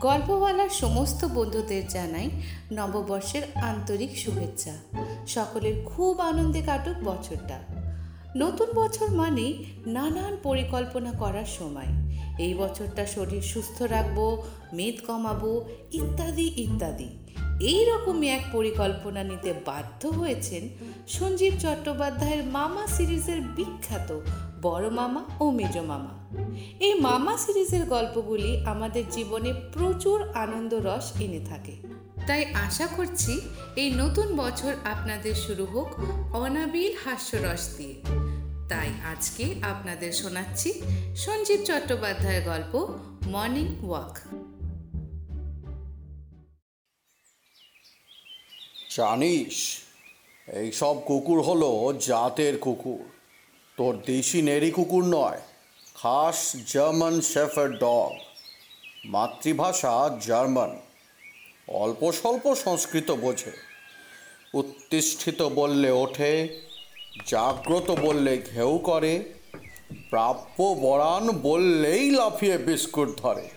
গল্পওয়ালার সমস্ত বন্ধুদের জানাই নববর্ষের আন্তরিক শুভেচ্ছা। সকলের খুব আনন্দে কাটুক বছরটা। নতুন বছর মানেই নানান পরিকল্পনা করার সময়। এই বছরটা শরীর সুস্থ রাখব, মেদ কমাবো, ইত্যাদি ইত্যাদি। এই রকমই এক পরিকল্পনা নিতে বাধ্য হয়েছেন সঞ্জীব চট্টোপাধ্যায়ের মামা সিরিজের বিখ্যাত বড় মামা ও মেজ মামা। এই মামা সিরিজের গল্পগুলি আমাদের জীবনে প্রচুর আনন্দ রস এনে থাকে। তাই আশা করছি এই নতুন বছর আপনাদের শুরু হোক অনাবিল হাস্যরস দিয়ে। তাই আজকে আপনাদের শোনাচ্ছি সঞ্জীব চট্টোপাধ্যায়ের গল্প মর্নিং ওয়াক। জানিস এইসব কুকুর হলো জাতের কুকুর। তোর দেশি নেরি কুকুর নয়, খাস জার্মান শেফার ডগ। মাতৃভাষা জার্মান। অল্প স্বল্প সংস্কৃত বোঝে। উত্তিষ্ঠিত বললে ওঠে, জাগ্রত বললে ঘেউ করে, প্রাপ্য বরান বললেই লাফিয়ে বিস্কুট ধরে।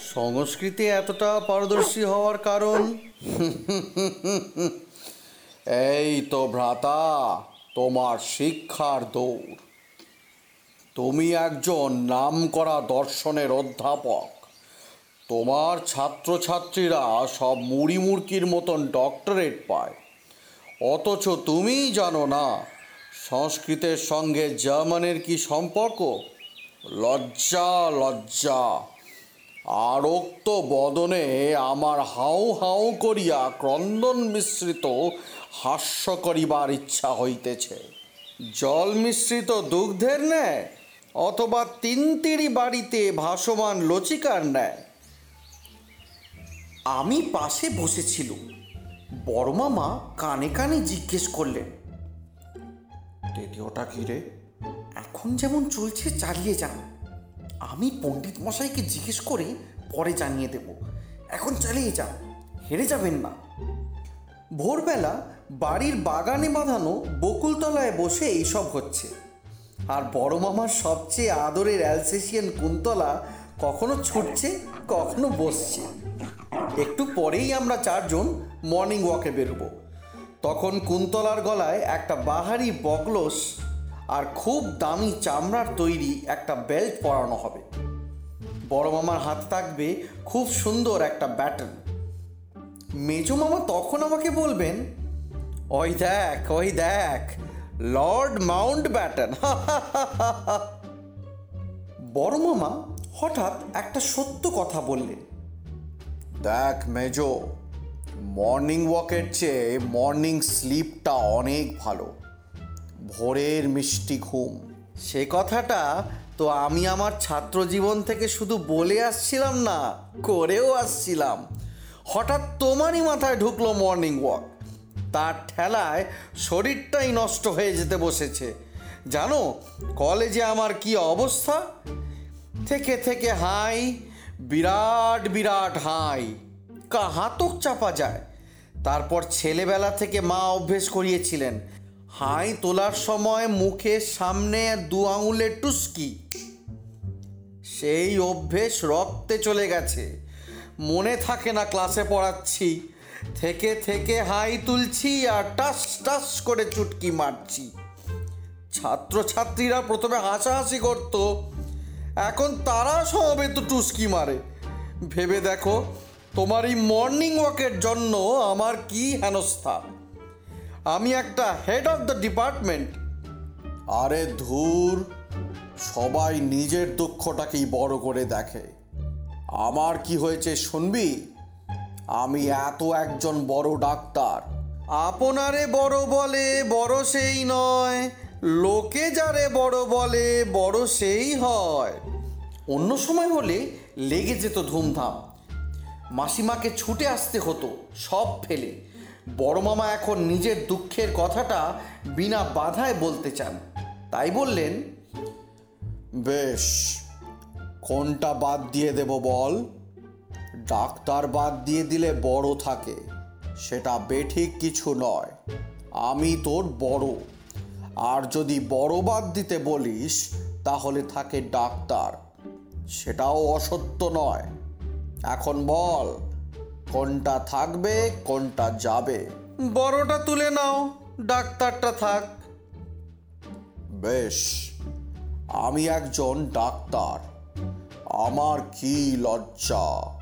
সংস্কৃতি এতটা পারদর্শী হওয়ার কারণ? এই তো ভ্রাতা তোমার শিক্ষার দৌড়। তুমি একজন নামকরা দর্শনের অধ্যাপক। তোমার ছাত্রছাত্রীরা সব মুড়ি মুড়কির মতন ডক্টরেট পায়। অথচ তুমিই জানো না, সংস্কৃতের সঙ্গে জার্মানের কি সম্পর্ক? লজ্জা লজ্জা। আরক্ত বদনে আমার হাউ হাউ করিয়া ক্রন্দন মিশ্রিত হাস্য করিবার ইচ্ছা হইতেছে। জল মিশ্রিত দুগ্ধের ন্যায় অথবা তিনতিরি বাড়িতে ভাসমান লচিকার ন্যায়। আমি পাশে বসেছিল বড় মামা কানে কানে জিজ্ঞেস করলেন দ্বিতীয়টা ঘিরে এখন যেমন চলছে, চালিয়ে যান। আমি পণ্ডিত মশাইকে জিজ্ঞেস করে পরে জানিয়ে দেব। এখন চালিয়ে যান, হেরে যাবেন না। ভোরবেলা বাড়ির বাগানে বাঁধানো বকুলতলায় বসে এইসব হচ্ছে। আর বড় মামার সবচেয়ে আদরের অ্যালসেশিয়ান কুন্তলা কখনো ছুটছে, কখনো বসছে। একটু পরেই আমরা চারজন মর্নিং ওয়াকে বেরোবো। তখন কুন্তলার গলায় একটা বাহারি বকলস আর খুব দামি চামড়ার তৈরি একটা বেল্ট পরানো হবে। বড় মামার হাতে থাকবে খুব সুন্দর একটা ব্যাটন। মেজো মামা তখন আমাকে বলবেন ওই দেখ ওই দেখ। লর্ড মাউন্ট ব্যাটন বড় মামা হঠাৎ একটা সত্য কথা বললেন। দেখ মেজো মর্নিং ওয়াকের চেয়ে মর্নিং স্লিপটা অনেক ভালো। ভোরের মিষ্টি ঘুম। সে কথাটা তো আমি আমার ছাত্র জীবন থেকে শুধু বলে আসছিলাম না করেও আসছিলাম। হঠাৎ তোমারই মাথায় ঢুকলো মর্নিং ওয়াক। তার ঠেলায় শরীরটাই নষ্ট হয়ে যেতে বসেছে। জানো, কলেজে আমার কি অবস্থা? থেকে থেকে হাই, বিরাট বিরাট হাই। কা হাতক চাপা যায়। তারপর ছেলেবেলা থেকে মা অভ্যেস করিয়েছিলেন। হাই তোলার সময় মুখের সামনে দু আঙুলের টুস্কি। সেই অভ্যেস রক্তে চলে গেছে। মনে থাকে না ক্লাসে পড়াচ্ছি। থেকে থেকে হাই তুলছি আর টাস টাস করে চুটকি মারছি। ছাত্রছাত্রীরা প্রথমে হাসাহাসি করত, এখন তারা সমবেত টুস্কি মারে। ভেবে দেখো, তোমার এই মর্নিং ওয়াকের জন্য আমার কি হেনস্থা? আমি একটা হেড অফ দ্য ডিপার্টমেন্ট আরে ধুর, সবাই নিজের দুঃখটাকেই বড় করে দেখে। আমার কি হয়েছে শুনবি? আমি এত একজন বড় ডাক্তার। আপনারে বড় বলে বড় সেই নয়। লোকে যারে বড় বলে বড় সেই হয়। অন্য সময় হলে লেগে যেত ধুমধাম। মাসিমাকে ছুটে আসতে হতো সব ফেলে। বড় মামা এখন নিজের দুঃখের কথাটা বিনা বাধায় বলতে চান। তাই বললেন বেশ কোনটা বাদ দিয়ে দেব বল? ডাক্তার বাদ দিয়ে দিলে বড় থাকে। সেটা বেঠিক কিছু নয়। আমি তোর বড়। আর যদি বড় বাদ দিতে বলিস তাহলে থাকে ডাক্তার। সেটাও অসত্য নয়। এখন বল কোনটা থাকবে কোনটা যাবে? বড়টা তুলে নাও ডাক্তারটা থাক। বেশ আমি একজন ডাক্তার। আমার কি লজ্জা?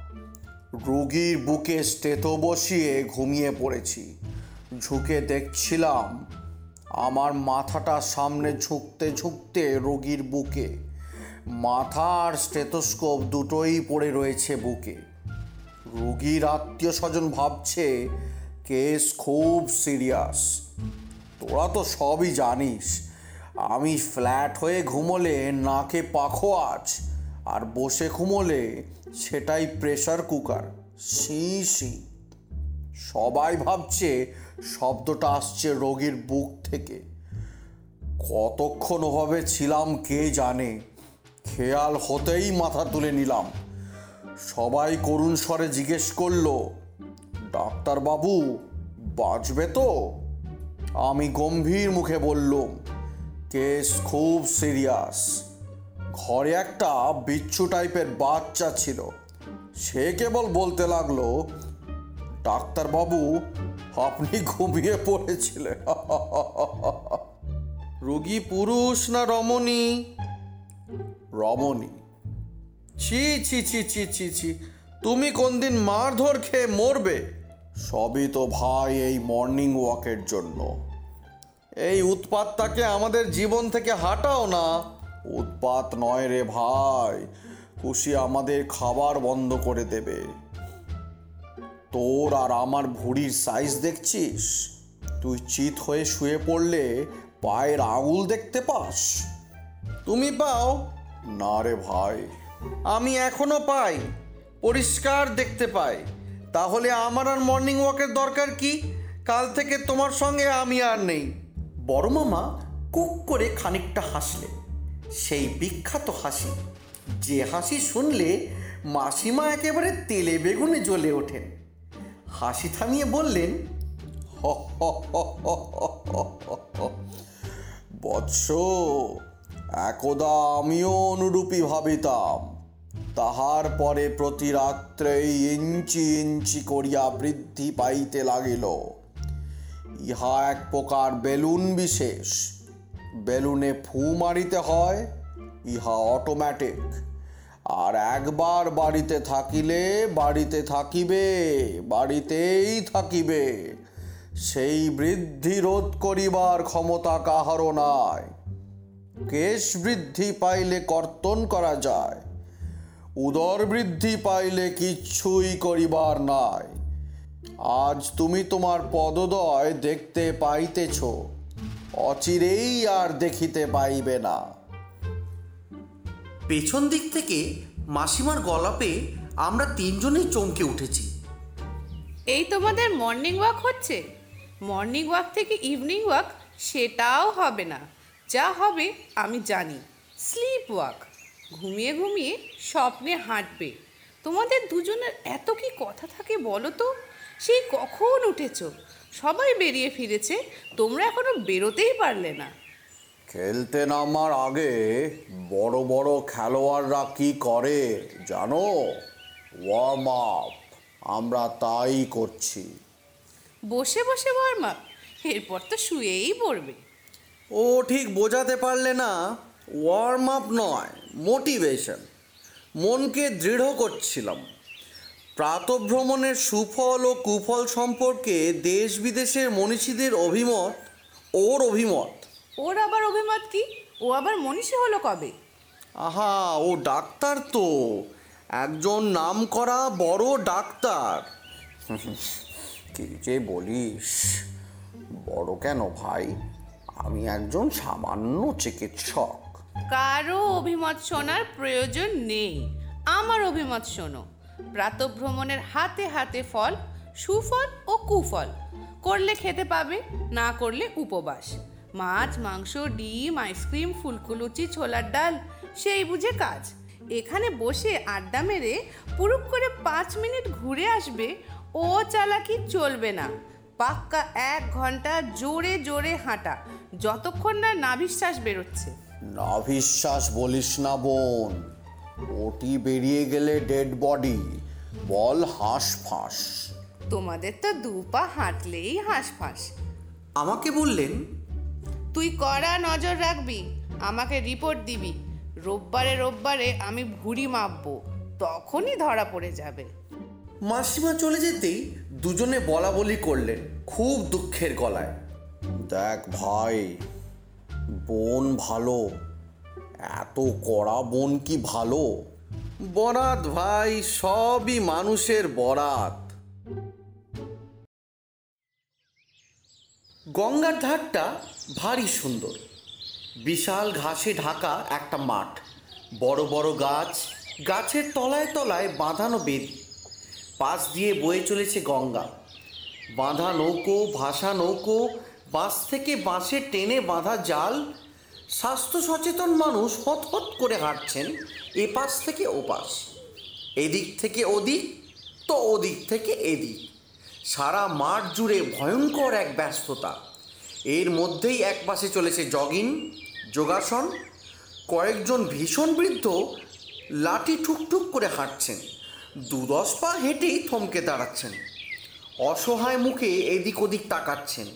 রোগীর বুকে স্টেথো বসিয়ে ঘুমিয়ে পড়েছি। ঝুঁকে দেখছিলাম। আমার মাথাটা সামনে ঝুঁকতে ঝুঁকতে রোগীর বুকে। মাথা আর স্টেথোস্কোপ দুটোই পড়ে রয়েছে বুকে। রোগীর আত্মীয় স্বজন ভাবছে, কেস খুব সিরিয়াস। তোরা তো সবই জানিস। আমি ফ্ল্যাট হয়ে ঘুমোলে নাকে পাখো আজ। আর বসে ঘুমোলে সেটাই প্রেশার কুকার সি সি সবাই ভাবছে শব্দটা আসছে রোগীর বুক থেকে। কতক্ষণ ওভাবে ছিলাম কে জানে? খেয়াল হতেই মাথা তুলে নিলাম। সবাই করুণ স্বরে জিজ্ঞেস করল, ডাক্তারবাবু, বাঁচবে তো? আমি গম্ভীর মুখে বললুম, কেস খুব সিরিয়াস ঘরে একটা বিচ্ছু টাইপের বাচ্চা ছিল। সে কেবল বলতে লাগল, ডাক্তারবাবু, আপনি ঘুমিয়ে পড়েছিলেন। রুগী পুরুষ না রমণী? রমণী। ছি ছি ছি ছি ছি ছি, তুমি কোনদিন মারধর খেয়ে মরবে? সবই তো ভাই এই মর্নিং ওয়াকের জন্য। এই উৎপাতটাকে আমাদের জীবন থেকে হাঁটাও না। উৎপাত নয় রে ভাই, খুশি আমাদের খাবার বন্ধ করে দেবে। তোর আর আমার ভুঁড়ির সাইজ দেখছিস? তুই চিত হয়ে শুয়ে পড়লে পায়ের আঙুল দেখতে পাস? তুমি পাও? না রে ভাই। আমি এখনও পাই, পরিষ্কার দেখতে পাই। তাহলে আমার আর মর্নিং ওয়াকের দরকার কি? কাল থেকে তোমার সঙ্গে আমি আর নেই। বড় মামা কুক করে খানিকটা হাসলেন সেই বিখ্যাত হাসি। যে হাসি শুনলে মাসিমা একেবারে তেলে বেগুনে জ্বলে ওঠেন। হাসি থামিয়ে বললেন বৎস, একদা আমিও অনুরূপী ভাবিতাম। তাহার পরে প্রতি রাত্রেই ইঞ্চি ইঞ্চি করিয়া বৃদ্ধি পাইতে লাগিল। ইহা এক প্রকার বেলুন বিশেষ। বেলুনে ফু মারিতে হয়, ইহা অটোম্যাটিক আর একবার বাড়িতে থাকিলে, বাড়িতে থাকিবে, বাড়িতেই থাকিবে। সেই বৃদ্ধি রোধ করিবার ক্ষমতা কাহারও নাই। কেশ বৃদ্ধি পাইলে কর্তন করা যায়। উদর বৃদ্ধি পাইলে কিচ্ছুই করিবার নাই। আজ তুমি তোমার পদদয় দেখতে পাইতেছ। অচিরেই আর দেখিতে পাইবে না। পেছন দিক থেকে মাসিমার গলাপে আমরা তিনজনেই চমকে উঠেছি। এই তোমাদের মর্নিং ওয়াক হচ্ছে? মর্নিং ওয়াক থেকে ইভিনিং ওয়াক সেটাও হবে না। যা হবে আমি জানি। স্লিপ ওয়াক ঘুমিয়ে ঘুমিয়ে স্বপ্নে হাঁটবে। তোমাদের দুজনের এত কি কথা থাকে বলো তো? সেই কখন উঠেছো? সবাই বেরিয়ে ফিরেছে তোমরা এখনও বেরোতেই পারলে না। খেলতে নামার আগে বড় বড় খেলোয়াড়রা কি করে জানো? ওয়ার্ম আপ আমরা তাই করছি। বসে বসে বর্মা এরপর তো শুয়েই পড়বে। ও ঠিক বোঝাতে পারলে না ওয়ার্ম আপ নয় মোটিভেশন মনকে দৃঢ় করছিলাম। প্রাতভ্রমণের সুফল ও কুফল সম্পর্কে দেশ বিদেশের মনীষীদের অভিমত ওর অভিমত। ওর আবার অভিমত কি? ও আবার মনীষী হলো কবে? আহা ও ডাক্তার তো। একজন নামকরা বড় ডাক্তার। কি যে বলিস? বড় কেন ভাই? আমি একজন সামান্য চিকিৎসক। কারও অভিমত শোনার প্রয়োজন নেই। আমার অভিমত শোনো। প্রাতভ্রমণের হাতে হাতে ফল, সুফল ও কুফল। করলে খেতে পাবে, না করলে উপবাস। মাছ, মাংস, ডিম, আইসক্রিম, ফুলকুলুচি, ছোলার ডাল, সেই বুঝে কাজ। এখানে বসে আড্ডা মেরে পুরুপ করে পাঁচ মিনিট ঘুরে আসবে, ও চালাকি চলবে না। পাক্কা এক ঘণ্টা জোরে জোরে হাঁটা, যতক্ষণ না নাভিশ্বাস বেরোচ্ছে। নাভিশ্বাস বলিস না বোন। ওটি বেরিয়ে গেলে ডেড বডি বল হাঁস ফাঁস তোমাদের তো দু পা হাঁটলেই হাঁসফাঁস। আমাকে বললেন? তুই কড়া নজর রাখবি আমাকে রিপোর্ট দিবি। রোববারে রোববারে আমি ভুঁড়ি মাপবো তখনই ধরা পড়ে যাবে। মাসিমা চলে যেতেই দুজনে বলা বলি করলেন খুব দুঃখের গলায়। দেখ ভাই বোন ভালো এত কড়া বোন কি ভালো? বরাত ভাই, সবই মানুষের বরাত। গঙ্গার ধারটা ভারী সুন্দর। বিশাল ঘাসে ঢাকা একটা মাঠ। বড় বড় গাছ, গাছের তলায় তলায় বাঁধানো বেদি। পাশ দিয়ে বয়ে চলেছে গঙ্গা। বাঁধা নৌকো, ভাসা নৌকো, বাঁশ থেকে বাঁশে টেনে বাঁধা জাল স্বাস্থ্য সচেতন মানুষ হত করে হাঁটছেন এপাশ থেকে ওপাশ। এদিক থেকে ওদিক তো ওদিক থেকে এদিক। সারা মাঠ জুড়ে ভয়ঙ্কর এক ব্যস্ততা। এর মধ্যেই এক পাশে চলেছে জগিং, যোগাসন। কয়েকজন ভীষণ বৃদ্ধ লাঠি ঠুকঠুক করে হাঁটছেন। দু দশ পা হেঁটেই থমকে দাঁড়াচ্ছেন। অসহায় মুখে এদিক ওদিক তাকাচ্ছেন।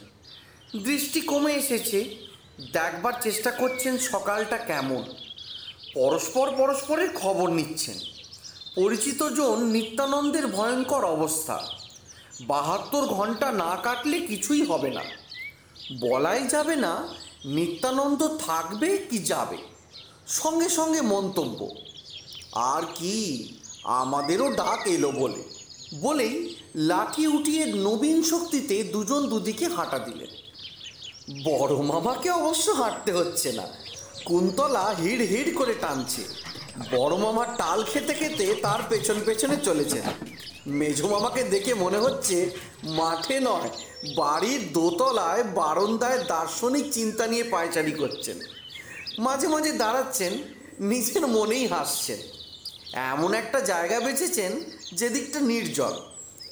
দৃষ্টি কমে এসেছে। দেখবার চেষ্টা করছেন সকালটা কেমন? পরস্পর পরস্পরের খবর নিচ্ছেন। পরিচিত জন নিত্যানন্দের ভয়ঙ্কর অবস্থা। বাহাত্তর ঘণ্টা না কাটলে কিছুই হবে না। বলাই যাবে না নিত্যানন্দ থাকবে কি যাবে। সঙ্গে সঙ্গে মন্তব্য, আর কি, আমাদেরও ডাক এলো বলে। বলেই লাঠি উঠিয়ে নবীন শক্তিতে দুজন দুদিকে হাঁটা দিলেন। বড় মামাকে অবশ্য হাঁটতে হচ্ছে না। কুন্তলা হিড় হিড় করে টানছে। বড় মামা টাল খেতে খেতে তার পেছন পেছনে চলেছেন মেঝো মামাকে দেখে মনে হচ্ছে মাঠে নয়, বাড়ির দোতলায়, বারান্দায় দার্শনিক চিন্তা নিয়ে পায়চারি করছেন। মাঝে মাঝে দাঁড়াচ্ছেন, নিজের মনেই হাসছেন। এমন একটা জায়গা বেছেছেন যেদিকটা নির্জল।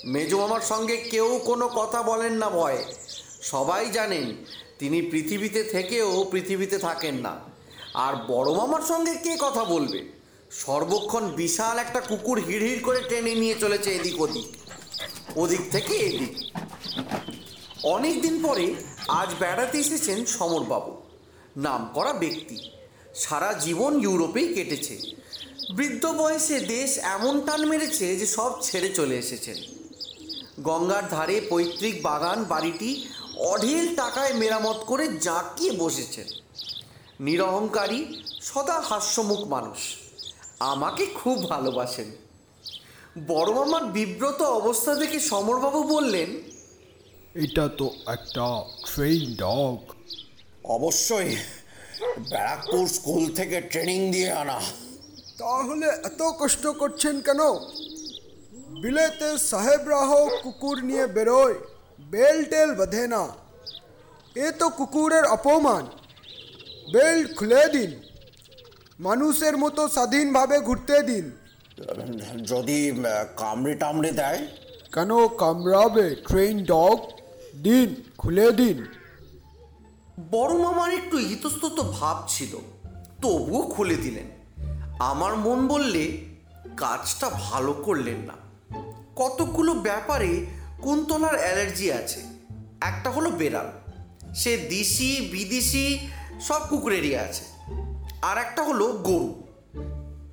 মেজো মামার সঙ্গে কেউ কোনো কথা বলেন না ভয়ে। সবাই জানেন, তিনি পৃথিবীতে থেকেও পৃথিবীতে থাকেন না। আর বড় মামার সঙ্গে কে কথা বলবে? সর্বক্ষণ বিশাল একটা কুকুর হিড় করে টেনে নিয়ে চলেছে এদিক ওদিক। ওদিক থেকে এদিক। অনেক দিন পরে আজ বেড়াতে এসেছেন সমরবাবু। নাম করা ব্যক্তি। সারা জীবন ইউরোপেই কেটেছে। বৃদ্ধ বয়সে দেশ এমন টান মেরেছে যে সব ছেড়ে চলে এসেছেন। গঙ্গার ধারে পৈতৃক বাগান, বাড়িটি অঢেল টাকায় মেরামত করে জাঁকিয়ে বসেছেন। নিরহংকারী সদা হাস্যমুখ মানুষ। আমাকে খুব ভালোবাসেন। বড় মামার বিব্রত অবস্থা দেখে সমরবাবু বললেন এটা তো একটা ট্রেন ডগ। অবশ্যই ব্যারাকপুর স্কুল থেকে ট্রেনিং দিয়ে আনা। তাহলে এত কষ্ট করছেন কেন? বিলেতে সাহেবরাহ কুকুর নিয়ে বেরোয়। বেল টেল বাঁধে না। এ তো কুকুরের অপমান। বেল্ট খুলে দিন। মানুষের মতো স্বাধীনভাবে ঘুরতে দিন। যদি কামড়ে টামড়ে দেয়? কেন কামড়াবে? ট্রেন ডগ দিন খুলে দিন। বড় মামার একটু ইতস্তত ভাব ছিল তবুও খুলে দিলেন। আমার মন বললে কাজটা ভালো করলেন না। কতগুলো ব্যাপারে কুন্তলার অ্যালার্জি আছে। একটা হলো বেড়াল। সে দিশি, বিদেশি, সব কুকুরেরই আছে। আর একটা হলো গরু।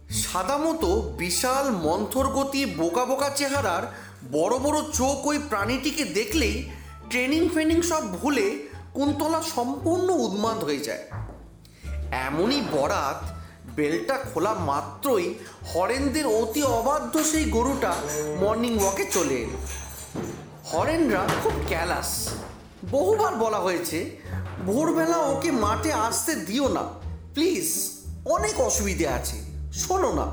সাদা মতো বিশাল মন্থর গতি বোকা বোকা চেহারার বড় বড় চোখ ওই প্রাণীটিকে দেখলেই ট্রেনিং ফ্রেনিং সব ভুলে কুন্তলা সম্পূর্ণ উন্মাদ হয়ে যায়। এমনই বরাত বেলটা খোলা মাত্রই হরেনদের অতি অবাধ্য সেই গরুটা মর্নিং ওয়াকে চলে এলো। হরেনরা খুব ক্যালাস। বহুবার বলা হয়েছে, ভোরবেলা ওকে মাঠে আসতে দিও না। প্লিজ, অনেক অসুবিধে আছে। শোনো না।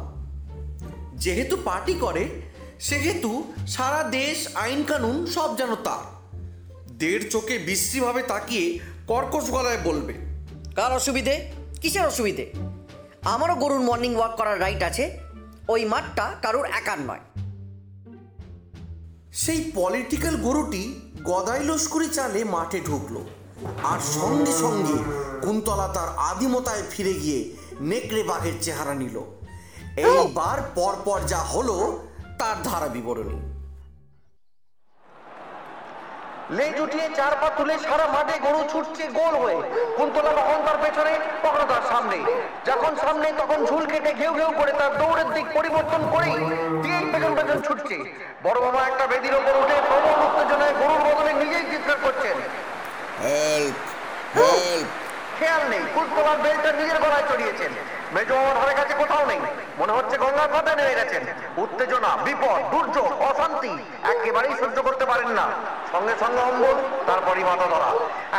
যেহেতু পার্টি করে, সেহেতু সারা দেশ, আইন কানুন সব যেন তার। দেড় চোখে বিশ্রীভাবে তাকিয়ে কর্কশ গলায় বলবে, কার অসুবিধে? কিসের অসুবিধে? আমারও গরুর মর্নিং ওয়াক করার রাইট আছে। ওই মাঠটা কারোর একার নয়। সেই পলিটিক্যাল গরুটি গদাই লস্করি চালে মাঠে ঢুকলো। আর সঙ্গে সঙ্গে কুন্তলা তার আদিমতায় ফিরে গিয়ে নেকড়ে বাঘের চেহারা নিল। এইবার পরপর যা হলো, তার ধারা বিবরণী। লেজ উঠিয়ে চার পা তুলে সারা মাঠে গরু ছুটছে গোল হয়ে। কুন্তলা কখন তার পেছনে তার সামনে। যখন সামনে, তখন ঝুল কেটে ঘেউ ঘেউ করে তার দৌড়ের দিক পরিবর্তন করে দিয়েই ছুটছে। বড় মামা একটা বেদির ওপর উঠে প্রবল উত্তেজনায় গরুর বদলে নিজেই চিৎকার করছেন। হেল্প হেল্প খেয়াল নেই কুলতলার বেলটা নিজের গলায় চড়িয়েছেন। মেজো ধারে কাছে কোথাও নেই। মনে হচ্ছে গঙ্গার পাতায় নেমে গেছেন। উত্তেজনা বিপদ দুর্যোগ অশান্তি একেবারেই সহ্য করতে পারেন না। সঙ্গে সঙ্গে অম্বল তারপরই মাথা ধরা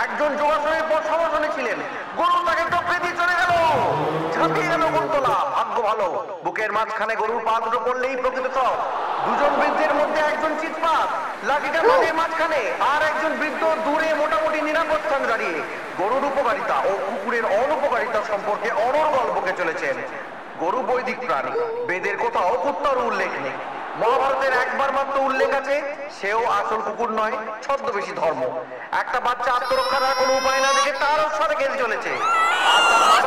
একজন যোগাসনের পর সমাসনে ছিলেন। গরু তাকে দিয়ে চলে গেল ঝাঁপিয়ে গেল কুন্তলা ভাগ্য ভালো বুকের মাঝখানে গরুর পা দুটো পড়লেই প্রকৃত দুজন বৃদ্ধের মধ্যে একজন চিৎপাত, লাঠিটা মাঝে মাঝখানে, আর একজন বৃদ্ধ দূরে মোটামুটি নিরাপদ দাঁড়িয়ে। গরুর উপকারিতা ও কুকুরের অনুপকারিতা সম্পর্কে চলেছেন গরু বৈদিক প্রাণী। বেদের কোথাও উল্লেখ নেই। মহাভারতের একবার মাত্র উল্লেখ আছে, সেও আসল কুকুর নয়, ছদ্মবেশী ধর্ম। একটা বাচ্চা আত্মরক্ষার আর কোনো উপায় না দেখে তার সাথে গেলে চলেছে।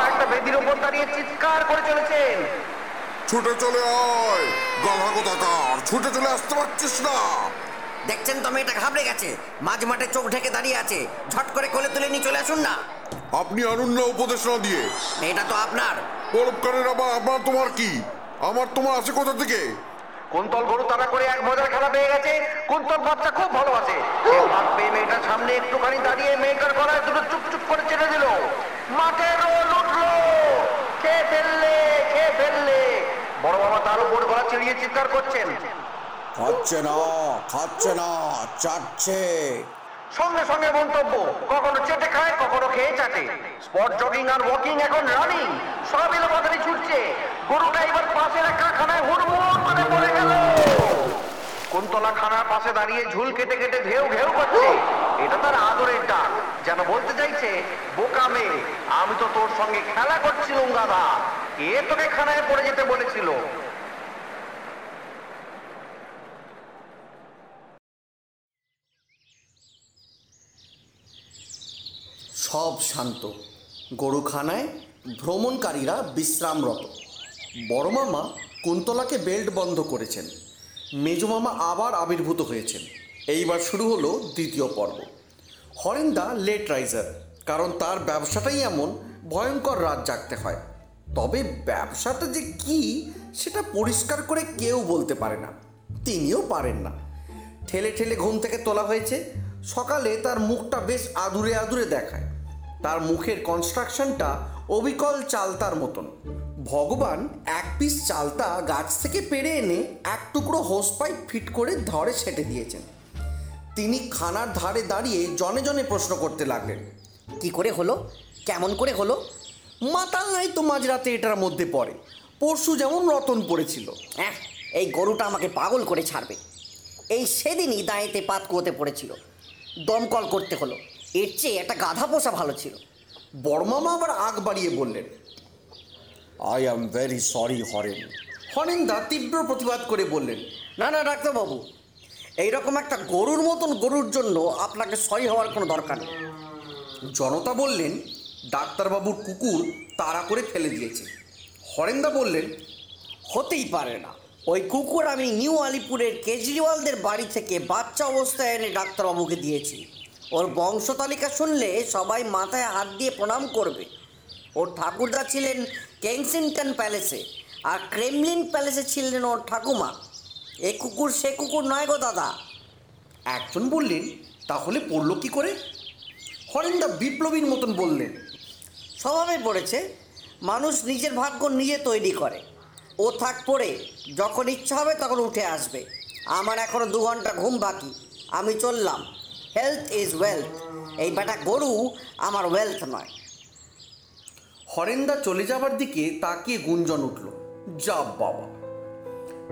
একটা বেদির উপর দাঁড়িয়ে চিৎকার করে চলেছেন। ছুটে চলে আয়। গাধা কোথাকার ছুটে চলে আসতে পারছিস না। দেখছেন তো মেয়েটা ঘাবড়ে গেছে মাঝ মাঠে চোখ ঢেকে দাঁড়িয়ে আছে ঝট করে কোলে তুলে নিয়ে চলে আসুন না। আপনি আনুন না উপদেশ না দিয়ে। মেয়েটা তো আপনার। পরবকারের আবার আমার তোমার কি? আমার তোমার আছে কোথা থেকে? কুন্তল গরু তাড়া করে এক মজার খেলা পেয়ে গেছে। কুন্তল বাচ্চা খুব ভালোবাসে। সে ভাত পেয়ে মেয়েটার সামনে একটুখানি দাঁড়িয়ে মেয়েটার গলায় দুটো চুপ চুপ করে ছেড়ে দিল। মাঠের রোল উঠল। খেয়ে ফেললে খেয়ে ফেললে। বড় বাবা তার উপর গলা চিড়িয়ে চিৎকার করছেন। খাচ্ছে না খাচ্ছে না চাটছে। সঙ্গে সঙ্গে মন্তব্য কখনো চেটে খায় কখনো খেয়ে চাটে। স্পট জগিং আর ওয়াকিং এখন রানিং সব এলো বাজারে ছুটছে। গরুটা এবার পাশের একটা খানায় হুড়মুড় করে পড়ে গেল। কুন্তলা খানার পাশে দাঁড়িয়ে ঝুল কেটে কেটে ঘেউ ঘেউ করছে। এটা তার আদরের ডাক যেন বলতে চাইছে বোকা মেয়ে আমি তো তোর সঙ্গে খেলা করছিলাম গাধা কে তোকে খানায় পড়ে যেতে বলেছিল। সব শান্ত। গরুখানায় ভ্রমণকারীরা বিশ্রামরত। বড় মামা কুন্তলাকে বেল্ট বন্ধ করেছেন। মেজো মামা আবার আবির্ভূত হয়েছেন। এইবার শুরু হলো দ্বিতীয় পর্ব। হরেন্দা লেট রাইজার, কারণ তার ব্যবসাটাই এমন ভয়ঙ্কর রাত জাগতে হয়। তবে ব্যবসাটা যে কি, সেটা পরিষ্কার করে কেউ বলতে পারে না। তিনিও পারেন না। ঠেলে ঠেলে ঘুম থেকে তোলা হয়েছে। সকালে তার মুখটা বেশ আদুরে আদুরে দেখায়। তার মুখের কনস্ট্রাকশনটা অবিকল চালতার মতন। ভগবান এক পিস চালতা গাছ থেকে পেরে এনে এক টুকরো হোস পাইপ ফিট করে ধরে সেটে দিয়েছেন। তিনি খানার ধারে দাঁড়িয়ে জনে জনে প্রশ্ন করতে লাগলেন, কি করে হলো? কেমন করে হলো? মাতাল তো মাঝরাতে এটার মধ্যে পড়ে। পরশু যেমন রতন পড়েছিল। হ্যাঁ এই গরুটা আমাকে পাগল করে ছাড়বে। এই সেদিনই দাঁড়িতে পাত কুয়োতে পড়েছিল। দমকল করতে হলো। এর চেয়ে একটা গাধা পোষা ভালো ছিল। বড়মামা আবার আগ বাড়িয়ে বললেন I am very sorry Haren. হরেন্দা তীব্র প্রতিবাদ করে বললেন, না না, ডাক্তারবাবু, এইরকম একটা গরুর মতন গরুর জন্য আপনাকে সরি হওয়ার কোনো দরকার নেই। জনতা বললেন ডাক্তারবাবুর কুকুর তাড়া করে ফেলে দিয়েছে। হরেন্দা বললেন, হতেই পারে না। ওই কুকুর আমি নিউ আলিপুরের কেজরিওয়ালদের বাড়ি থেকে বাচ্চা অবস্থায় এনে ডাক্তারবাবুকে দিয়েছি। ওর বংশ তালিকা শুনলে সবাই মাথায় হাত দিয়ে প্রণাম করবে। ওর ঠাকুরদা ছিলেন কেংসিংটন প্যালেসে আর ক্রেমলিন প্যালেসে ছিলেন ওর ঠাকুমা। এ কুকুর সে কুকুর নয় গো দাদা। একজন বললেন, তাহলে পড়ল কি করে? হরেন্দা বিপ্লবীর মতন বললেন স্বভাবে পড়েছে মানুষ নিজের ভাগ্য নিজে তৈরি করে। ও থাক পড়ে, যখন ইচ্ছা হবে তখন উঠে আসবে। আমার এখনও দু ঘণ্টা ঘুম বাকি, আমি চললাম। হেলথ ইজ ওয়েলথ এই বেটা গরু আমার ওয়েলথ নয়। হরেন্দা চলে যাবার দিকে তাকিয়ে গুঞ্জন উঠল। যা বাবা।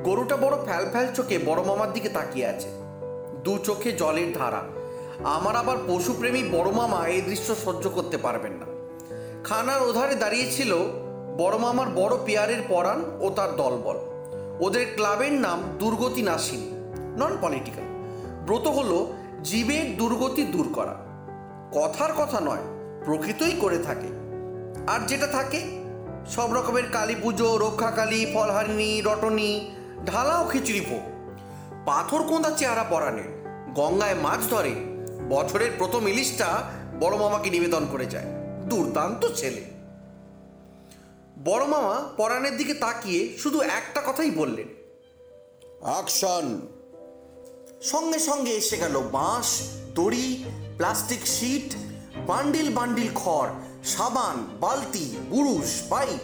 গরুটা বড় ফ্যাল ফ্যাল চোখে বড় মামার দিকে তাকিয়ে আছে। দু চোখে জলের ধারা। আমার আবার পশুপ্রেমী বড় মামা এই দৃশ্য সহ্য করতে পারবেন না। খানার ওধারে দাঁড়িয়েছিল বড় মামার বড় পেয়ারের পরাণ ও তার দলবল। ওদের ক্লাবের নাম দুর্গতি নাসিনী নন পলিটিক্যাল ব্রত হলো জীবের দুর্গতি দূর করা। কথার কথা নয়, প্রকৃতই করে থাকে। আর যেটা থাকে, সব রকমের কালী পুজো, রক্ষাকালী, ফলহারিণী, রটনী, ঢালাও খিচুড়ি ভোগ। পাথর কোঁদা চেহারা পরাণের গঙ্গায় মাছ ধরে, বছরের প্রথম ইলিশটা বড় মামাকে নিবেদন করে যায়। দুর্দান্ত ছেলে। বড় মামা পরাণের দিকে তাকিয়ে শুধু একটা কথাই বললেন, অ্যাকশন। সঙ্গে সঙ্গে এসে গেল বাঁশ, দড়ি, প্লাস্টিক শিট, বান্ডিল বান্ডিল খড়, সাবান, বালতি, বুরুশ, পাইপ।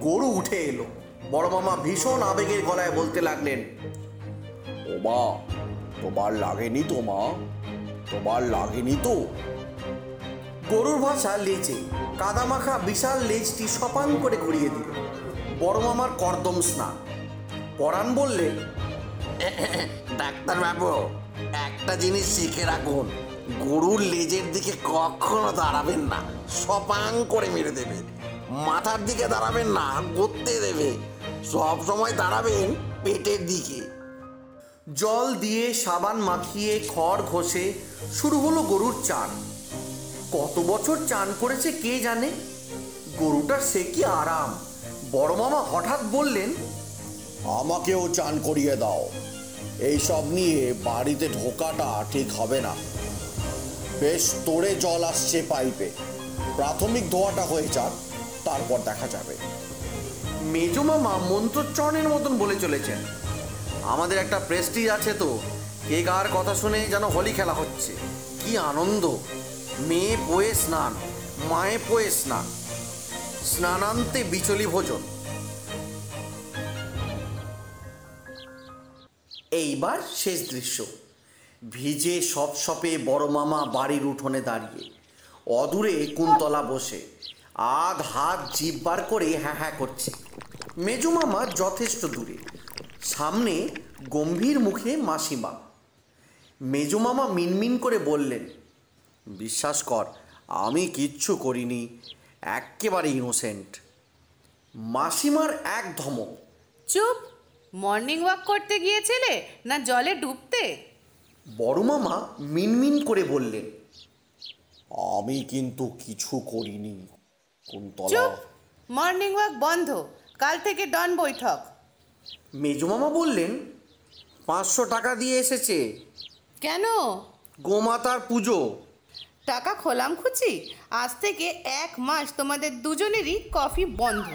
গরু উঠে এলো। বড় মামা ভীষণ আবেগের গলায় বলতে লাগলেন, ও মা, তোমার লাগেনি তো মা? তোমার লাগেনি তো? গরুর ভাষা লেজে কাদামাখা বিশাল লেজটি সপান করে ঘুরিয়ে দিল। বড় মামার কর্দম স্নান। পরাণ বললেন ডাক্তার বাবু একটা জিনিস শিখে রাখুন। গরুর লেজের দিকে কখনো দাঁড়াবেন না সপাং করে মেরে দেবেন। মাথার দিকে দাঁড়াবেন না গড়তে দেবে সব সময় দাঁড়াবেন পেটের দিকে। জল দিয়ে সাবান মাখিয়ে খড় ঘষে শুরু হলো গরুর চান। কত বছর চান করেছে কে জানে? গরুটার সে কি আরাম? বড় মামা হঠাৎ বললেন আমাকেও চান করিয়ে দাও। এইসব নিয়ে বাড়িতে ঢোকাটা ঠিক হবে না। বেশ তোরে জল আসছে পাইপে। প্রাথমিক ধোয়াটা হয়ে যাক তারপর দেখা যাবে। মেজো মামা মন্ত্রোচ্চারণের মতন বলে চলেছেন। আমাদের একটা প্রেস্টিজ আছে তো কে কার কথা শুনে যেন হোলি খেলা হচ্ছে। কি আনন্দ! মেয়ে পোয়ে স্নান, মায়ে পোয়ে স্নান। স্নানান্তে বিচলি ভোজন। এইবার শেষ দৃশ্য। ভিজে সপ সপে বড় মামা বাড়ির উঠোনে দাঁড়িয়ে। অদূরে কুন্তলা বসে। আধ হাত জিভ বার করে হ্যাঁ হ্যাঁ করছে। মেজো মামা যথেষ্ট দূরে। সামনে গম্ভীর মুখে মাসিমা। মেজো মামা মিনমিন করে বললেন বিশ্বাস কর আমি কিচ্ছু করিনি। এক্কেবারে ইনোসেন্ট মাসিমার এক ধমক। চুপ! মর্নিং ওয়াক করতে গিয়েছিলে না জলে ডুবতে? বড় মামা মিনমিন করে বললেন আমি কিন্তু কিছু করিনি কুন্তলা। চুপ! মর্নিং ওয়াক বন্ধ কাল থেকে ডন বৈঠক। মেজো মামা বললেন পাঁচশো টাকা দিয়ে এসেছে। কেন? গোমাতার পুজো। টাকা খোলাম খুচি আজ থেকে এক মাস তোমাদের দুজনেরই কফি বন্ধ।